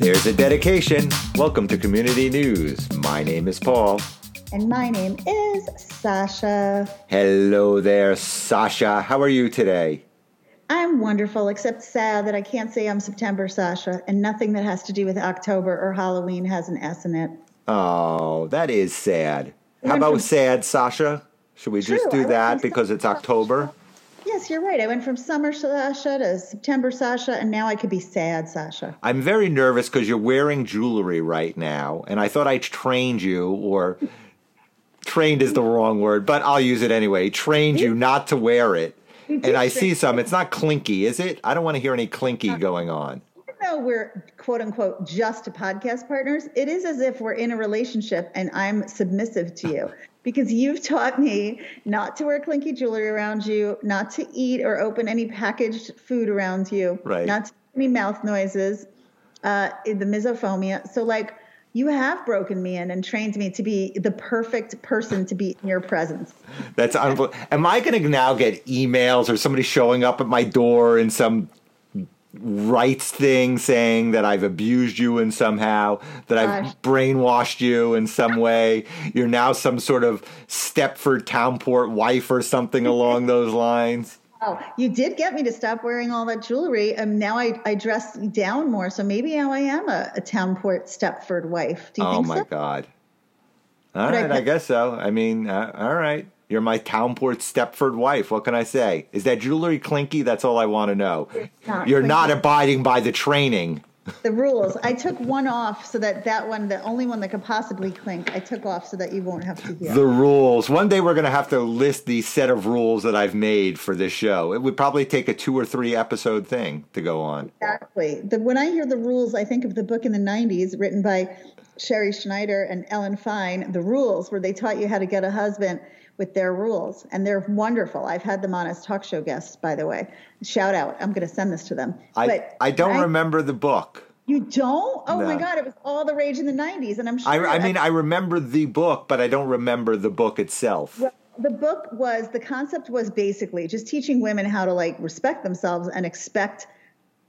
There's a dedication. Welcome to Community News. My name is Paul. And my name is Sasha. Hello there, Sasha. How are you today? I'm wonderful, except sad that I can't say I'm September Sasha, and nothing that has to do with October or Halloween has an S in it. Oh, that is sad. How about sad, Sasha? Should we just True, I do that because it's October? Yes, you're right. I went from summer Sasha to September Sasha, and now I could be sad Sasha. I'm very nervous because you're wearing jewelry right now, and I thought I trained you, or trained is the wrong word, but I'll use it anyway. Trained you not to wear it. And I see some. It's not clinky, is it? I don't want to hear any clinky going on. Even though we're quote unquote just podcast partners, it is as if we're in a relationship and I'm submissive to you because you've taught me not to wear clinky jewelry around you, not to eat or open any packaged food around you, Right. not to make any mouth noises, uh, the misophonia. So, like, you have broken me in and trained me to be the perfect person to be in your presence. That's unbelievable. Am I going to now get emails or somebody showing up at my door in some rights thing saying that I've abused you in somehow, that I've Gosh. brainwashed you in some way? You're now some sort of Stepford Townport wife or something along those lines. Oh, you did get me to stop wearing all that jewelry, and now I, I dress down more. So maybe now I am a, a Townport Stepford wife. Do you Oh think my so? God. All But I right, I, put- guess so. I mean, uh, all right. You're my Townport Stepford wife. What can I say? Is that jewelry clinky? That's all I want to know. not You're not abiding by the training. The rules. I took one off so that that one, the only one that could possibly clink, I took off so that you won't have to hear. The rules. One day we're going to have to list the set of rules that I've made for this show. It would probably take a two or three episode thing to go on. Exactly. The, when I hear the rules, I think of the book in the 90s written by Sherrie Schneider and Ellen Fein, The Rules, where they taught you how to get a husband with their rules. And they're wonderful. I've had them on as talk show guests, by the way. Shout out. I'm going to send this to them. I, But I don't I- remember the book. You don't? Oh my God, it was all the rage in the 90s. And I'm sure. I mean, I remember the book, but I don't remember the book itself. Well, the book was the concept was basically just teaching women how to like respect themselves and expect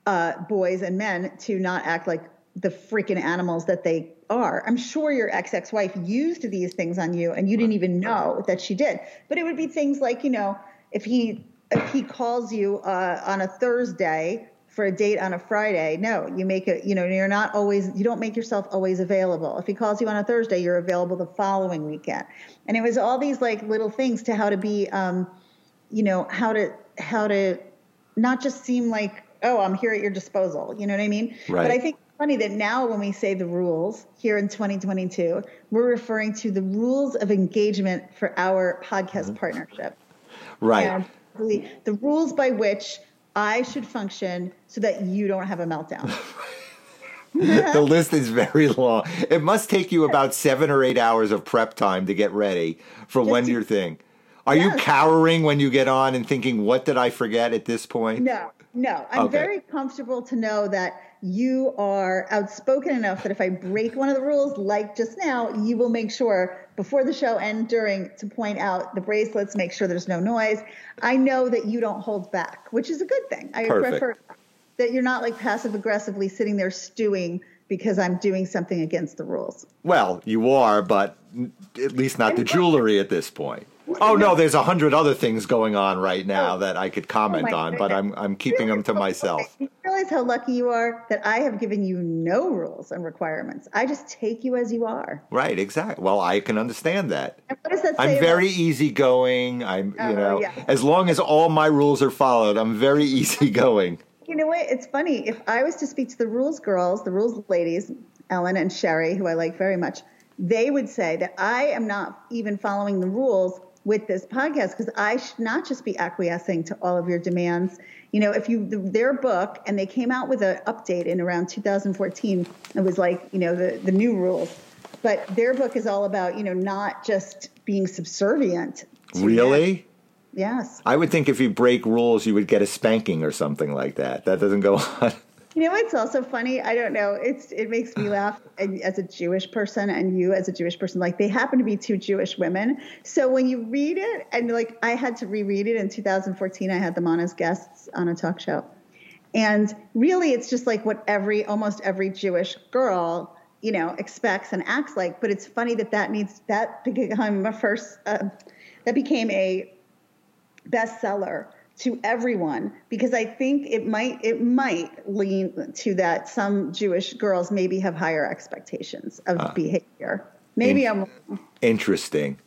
uh, boys and men to not act like the freaking animals that they are. I'm sure your ex ex wife used these things on you and you didn't even know that she did. But it would be things like you know if he if he calls you uh, on a Thursday for a date on a Friday, no, you make it, you know, you're not always, you don't make yourself always available. If he calls you on a Thursday, you're available the following weekend. And it was all these like little things to how to be, um, you know, how to, how to not just seem like, oh, I'm here at your disposal. You know what I mean? Right. But I think it's funny that now when we say the rules here in 2022, we're referring to the rules of engagement for our podcast mm-hmm. partnership. Right. And the, the rules by which I should function so that you don't have a meltdown. the list is very long. It must take you about seven or eight hours of prep time to get ready for when to- your thing. Are you cowering when you get on and thinking, what did I forget at this point? No, no. I'm Okay. very comfortable to know that you are outspoken enough that if I break one of the rules, like just now, you will make sure before the show and during to point out the bracelets, make sure there's no noise. I know that you don't hold back, which is a good thing. I Perfect. prefer that you're not like passive aggressively sitting there stewing because I'm doing something against the rules. Well, you are, but at least not the jewelry at this point. Oh no, there's a hundred other things going on right now Oh. that I could oh, comment my on, but I'm. I'm keeping them to myself. You realize how lucky you are that I have given you no rules and requirements. I just take you as you are. Right, exactly. Well, I can understand that. And what does that say I'm about- very easygoing. I'm, you Oh, know, yeah. as long as all my rules are followed, I'm very easygoing. You know what? It's funny. If I was to speak to the rules girls, the rules ladies, Ellen and Sherry, who I like very much, they would say that I am not even following the rules with this podcast because I should not just be acquiescing to all of your demands. You know, if you their book and they came out with an update in around 2014, it was like you know the the new rules, but their book is all about you know not just being subservient. Really? Yes. I would think if you break rules, you would get a spanking or something like that. That doesn't go on. You know what's also funny? I don't know. It's it makes me laugh as a Jewish person and you as a Jewish person. Like they happen to be two Jewish women. So when you read it and like I had to reread it in 2014. I had them on as guests on a talk show, And really, it's just like what every, almost every Jewish girl, you know, expects and acts like. But it's funny that that needs, that became a first, uh, that became a bestseller to everyone because I think it might it might lean to that some Jewish girls maybe have higher expectations of uh, behavior. Maybe in, I'm interesting.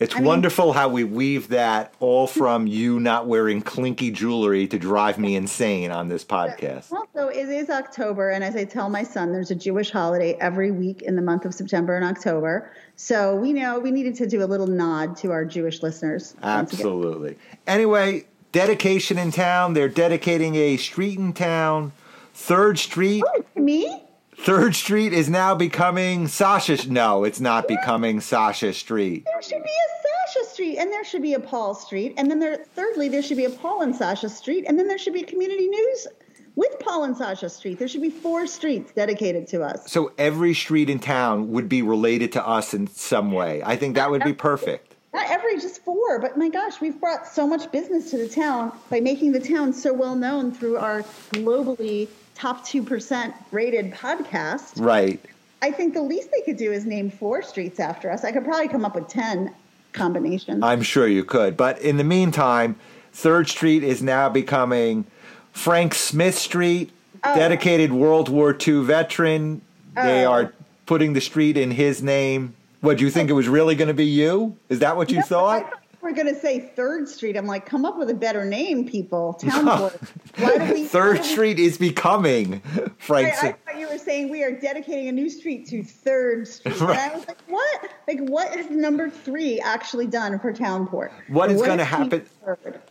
It's I wonderful mean, how we weave that all from you not wearing clinky jewelry to drive me insane on this podcast. Also, it is October, and as I tell my son, there's a Jewish holiday every week in the month of September and October. So we know we needed to do a little nod to our Jewish listeners. Absolutely. Anyway, dedication in town. They're dedicating a street in town. Third Street. Oh, me? Third Street is now becoming Sasha. No, it's not becoming Sasha Street. There should be a Sasha Street, and there should be a Paul Street, and then there. Thirdly, there should be a Paul and Sasha Street, and then there should be community news with Paul and Sasha Street. There should be four streets dedicated to us. So every street in town would be related to us in some way. I think that would be perfect. Not every, just four. But my gosh, we've brought so much business to the town by making the town so well known through our globally top 2% rated podcast. Right. I think the least they could do is name four streets after us. I could probably come up with 10 combinations. I'm sure you could. But in the meantime, 3rd Street is now becoming Frank Smith Street, oh. dedicated World War II veteran. Oh. They are putting the street in his name. What, do you think it was really going to be you? Is that what you no, thought? we're going to say Third Street. I'm like, come up with a better name, people. Town Why do we? Third Street is becoming Frank. I, thought you were saying we are dedicating a new street to Third Street, right. and I was like, what? Like, what has number three actually done for Townport? What is going to happen?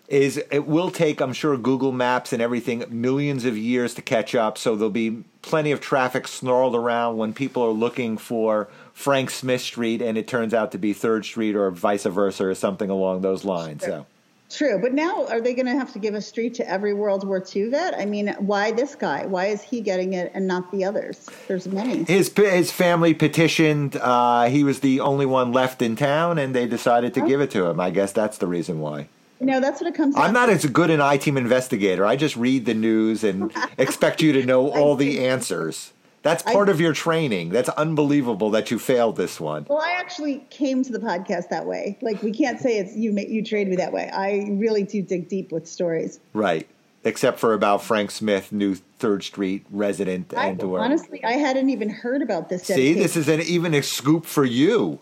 Is it will take, I'm sure, Google Maps and everything millions of years to catch up. So there'll be plenty of traffic snarled around when people are looking for Frank Smith Street and it turns out to be Third Street or vice versa or something along those lines. Sure. So. True, but now are they going to have to give a street to every World War II vet? I mean, why this guy? Why is he getting it and not the others? There's many. His his family petitioned. Uh, he was the only one left in town, and they decided to give it to him. I guess that's the reason why. No, that's what it comes. I'm not as good an I team investigator. I just read the news and expect you to know all the answers. That's part I, of your training. That's unbelievable that you failed this one. Well, I actually came to the podcast that way. Like we can't say it's you. Made you trained me that way. I really do dig deep with stories. Right. Except for about Frank Smith, new Third Street resident, I, and honestly, I hadn't even heard about this. See, this is an even a scoop for you.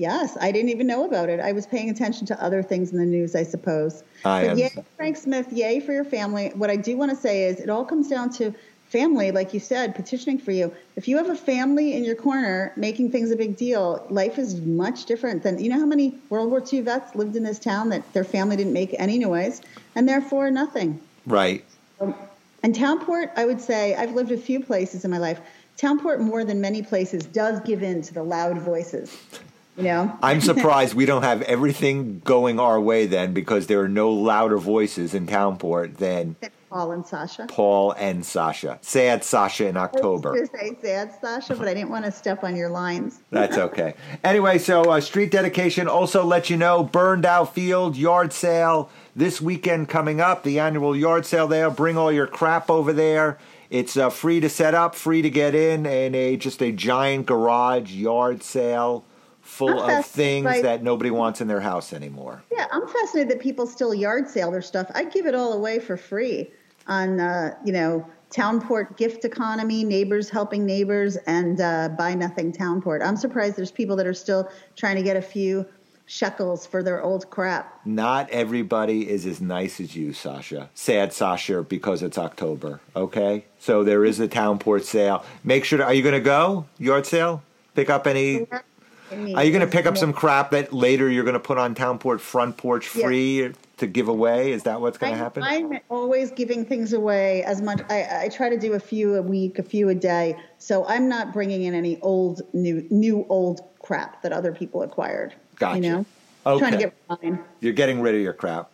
Yes, I didn't even know about it. I was paying attention to other things in the news, I suppose. I but yay, Frank Smith, yay for your family. What I do want to say is it all comes down to family, like you said, petitioning for you. If you have a family in your corner making things a big deal, life is much different than you know how many World War II vets lived in this town that their family didn't make any noise and therefore nothing. Right. Um, and Townport, I would say, I've lived a few places in my life. Townport, more than many places, does give in to the loud voices. You know? I'm surprised we don't have everything going our way then because there are no louder voices in Townport than Paul and Sasha. Paul and Sasha. Sad Sasha in October. I was say sad Sasha, but I didn't want to step on your lines. That's okay. Anyway, so uh, street dedication also let you know burned out field yard sale this weekend coming up. The annual yard sale there. Bring all your crap over there. It's uh, free to set up, free to get in, and a just a giant garage yard sale full of things by, that nobody wants in their house anymore. Yeah, I'm fascinated that people still yard sale their stuff. I'd give it all away for free on uh, you know Townport gift economy, neighbors helping neighbors, and uh, buy nothing Townport. I'm surprised there's people that are still trying to get a few shekels for their old crap. Not everybody is as nice as you, Sasha. Sad Sasha, because it's October. Okay, so there is a Townport sale. Make sure. To, are you going to go yard sale? Pick up any? Are you going to pick up some crap that later you're going to put on Townport front porch free? Yeah to give away? Is that what's going to happen? I'm always giving things away as much. I, I, try to do a few a week, a few a day. So I'm not bringing in any old, new, new old crap that other people acquired. Gotcha. You know, okay. trying to get mine. You're getting rid of your crap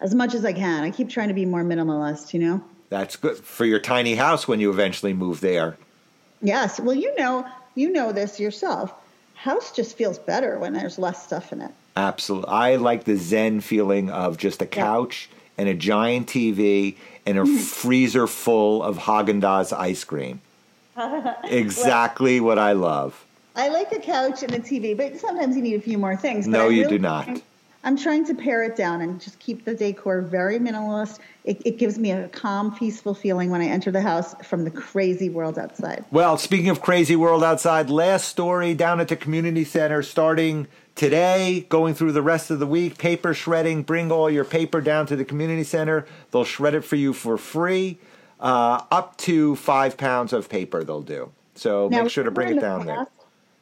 as much as I can. I keep trying to be more minimalist. You know. That's good for your tiny house when you eventually move there. Yes. Well, you know, you know this yourself. House just feels better when there's less stuff in it. Absolutely. I like the zen feeling of just a couch and a giant TV and a mm. freezer full of Haagen Dazs ice cream. exactly what I love. I like a couch and a TV, but sometimes you need a few more things. No, you really do not. I'm trying to pare it down and just keep the decor very minimalist. It, it gives me a calm, peaceful feeling when I enter the house from the crazy world outside. Well, speaking of crazy world outside, last story down at the community center starting today, going through the rest of the week, paper shredding. Bring all your paper down to the community center. They'll shred it for you for free. Uh, up to five pounds of paper they'll do. So Now, make sure to bring it down the there.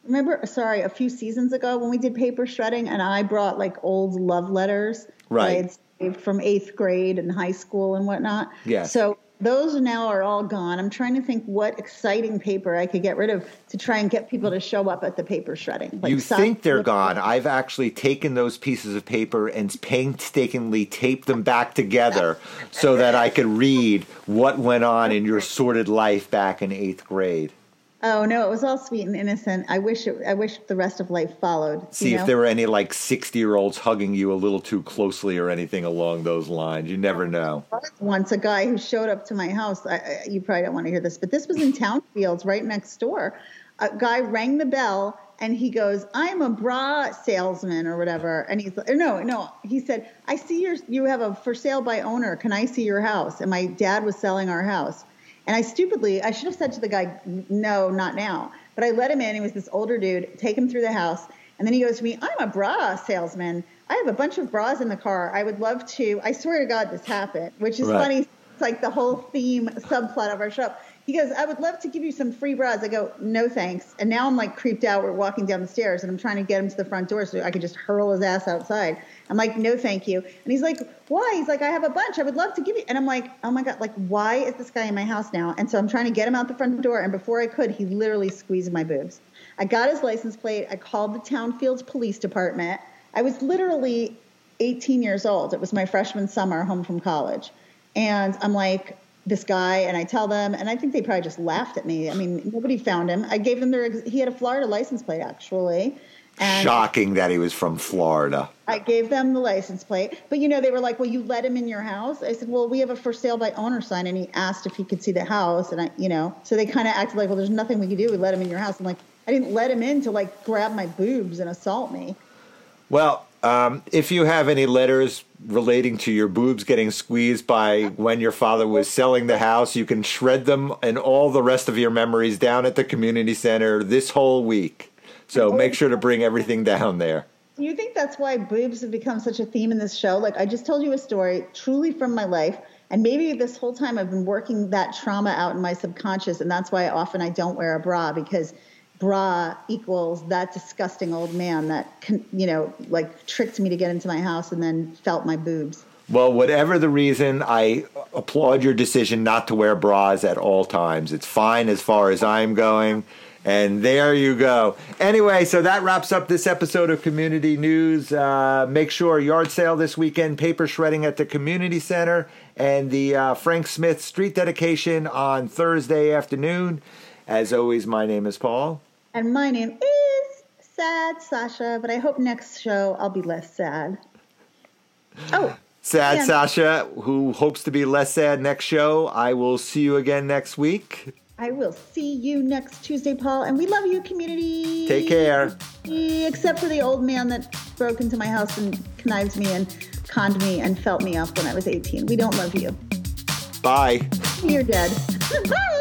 Remember, sorry, a few seasons ago when we did paper shredding, and I brought like old love letters that I Right. had saved from eighth grade and high school and whatnot. Yeah. So those now are all gone. I'm trying to think what exciting paper I could get rid of to try and get people to show up at the paper shredding. Like you think they're gone. I've actually taken those pieces of paper and painstakingly taped them back together so that I could read what went on in your sordid life back in eighth grade. Oh no, it was all sweet and innocent. I wish it, I wish the rest of life followed. See you if there were any like 60 year olds hugging you a little too closely or anything along those lines. You never know. once a guy who showed up to my house. I, I, you probably don't want to hear this, but this was in Townfields, right next door. A guy rang the bell and he goes, "I'm a bra salesman or whatever." And he's like, "No, no." He said, "I see your you have a for sale by owner. Can I see your house?" And my dad was selling our house. And I stupidly, I should have said to the guy, "No, not now." But I let him in. He was this older dude. Take him through the house. And then he goes to me, I'm a bra salesman. I have a bunch of bras in the car. I would love to. I swear to God, this happened, which is Right. funny. It's like the whole theme subplot of our show. He goes, I would love to give you some free bras. I go, no thanks. And now I'm like creeped out. We're walking down the stairs and I'm trying to get him to the front door so I could just hurl his ass outside. I'm like, no thank you. And he's like, why? He's like, I have a bunch. I would love to give you. And I'm like, oh my God, like, why is this guy in my house now? And so I'm trying to get him out the front door. And before I could, he literally squeezed my boobs. I got his license plate. I called the Townfields Police Department. I was literally 18 years old. It was my freshman summer home from college. And I'm like, this guy, and I tell them, and I think they probably just laughed at me. I mean, nobody found him. I gave them their he had a Florida license plate actually. And Shocking that he was from Florida. I gave them the license plate. But you know, they were like, Well, you let him in your house? I said, Well, we have a for sale by owner sign and he asked if he could see the house and I you know, so they kinda acted like, Well, there's nothing we can do, we let him in your house. I'm like, I didn't let him in to like grab my boobs and assault me. Well, um, if you have any letters relating to your boobs getting squeezed by when your father was selling the house, you can shred them and all the rest of your memories down at the community center this whole week. So make sure to bring everything down there. Do you think that's why boobs have become such a theme in this show? Like I just told you a story truly from my life. And maybe this whole time I've been working that trauma out in my subconscious, and that's why often I don't wear a bra because bra equals that disgusting old man that you know like tricked me to get into my house and then felt my boobs. Well, whatever the reason, I applaud your decision not to wear bras at all times. It's fine as far as I'm going. And there you go. Anyway, so that wraps up this episode of Community News. Uh, make sure yard sale this weekend, paper shredding at the community center, and the uh, Frank Smith street dedication on Thursday afternoon. As always, my name is Paul. And my name is Sad Sasha, but I hope next show I'll be less sad. Oh, Sad. Sasha, who hopes to be less sad next show. I will see you again next week. I will see you next Tuesday, Paul. And we love you, community. Take care. Except for the old man that broke into my house and connived me and conned me and felt me up when I was 18. We don't love you. Bye. You're dead. Bye.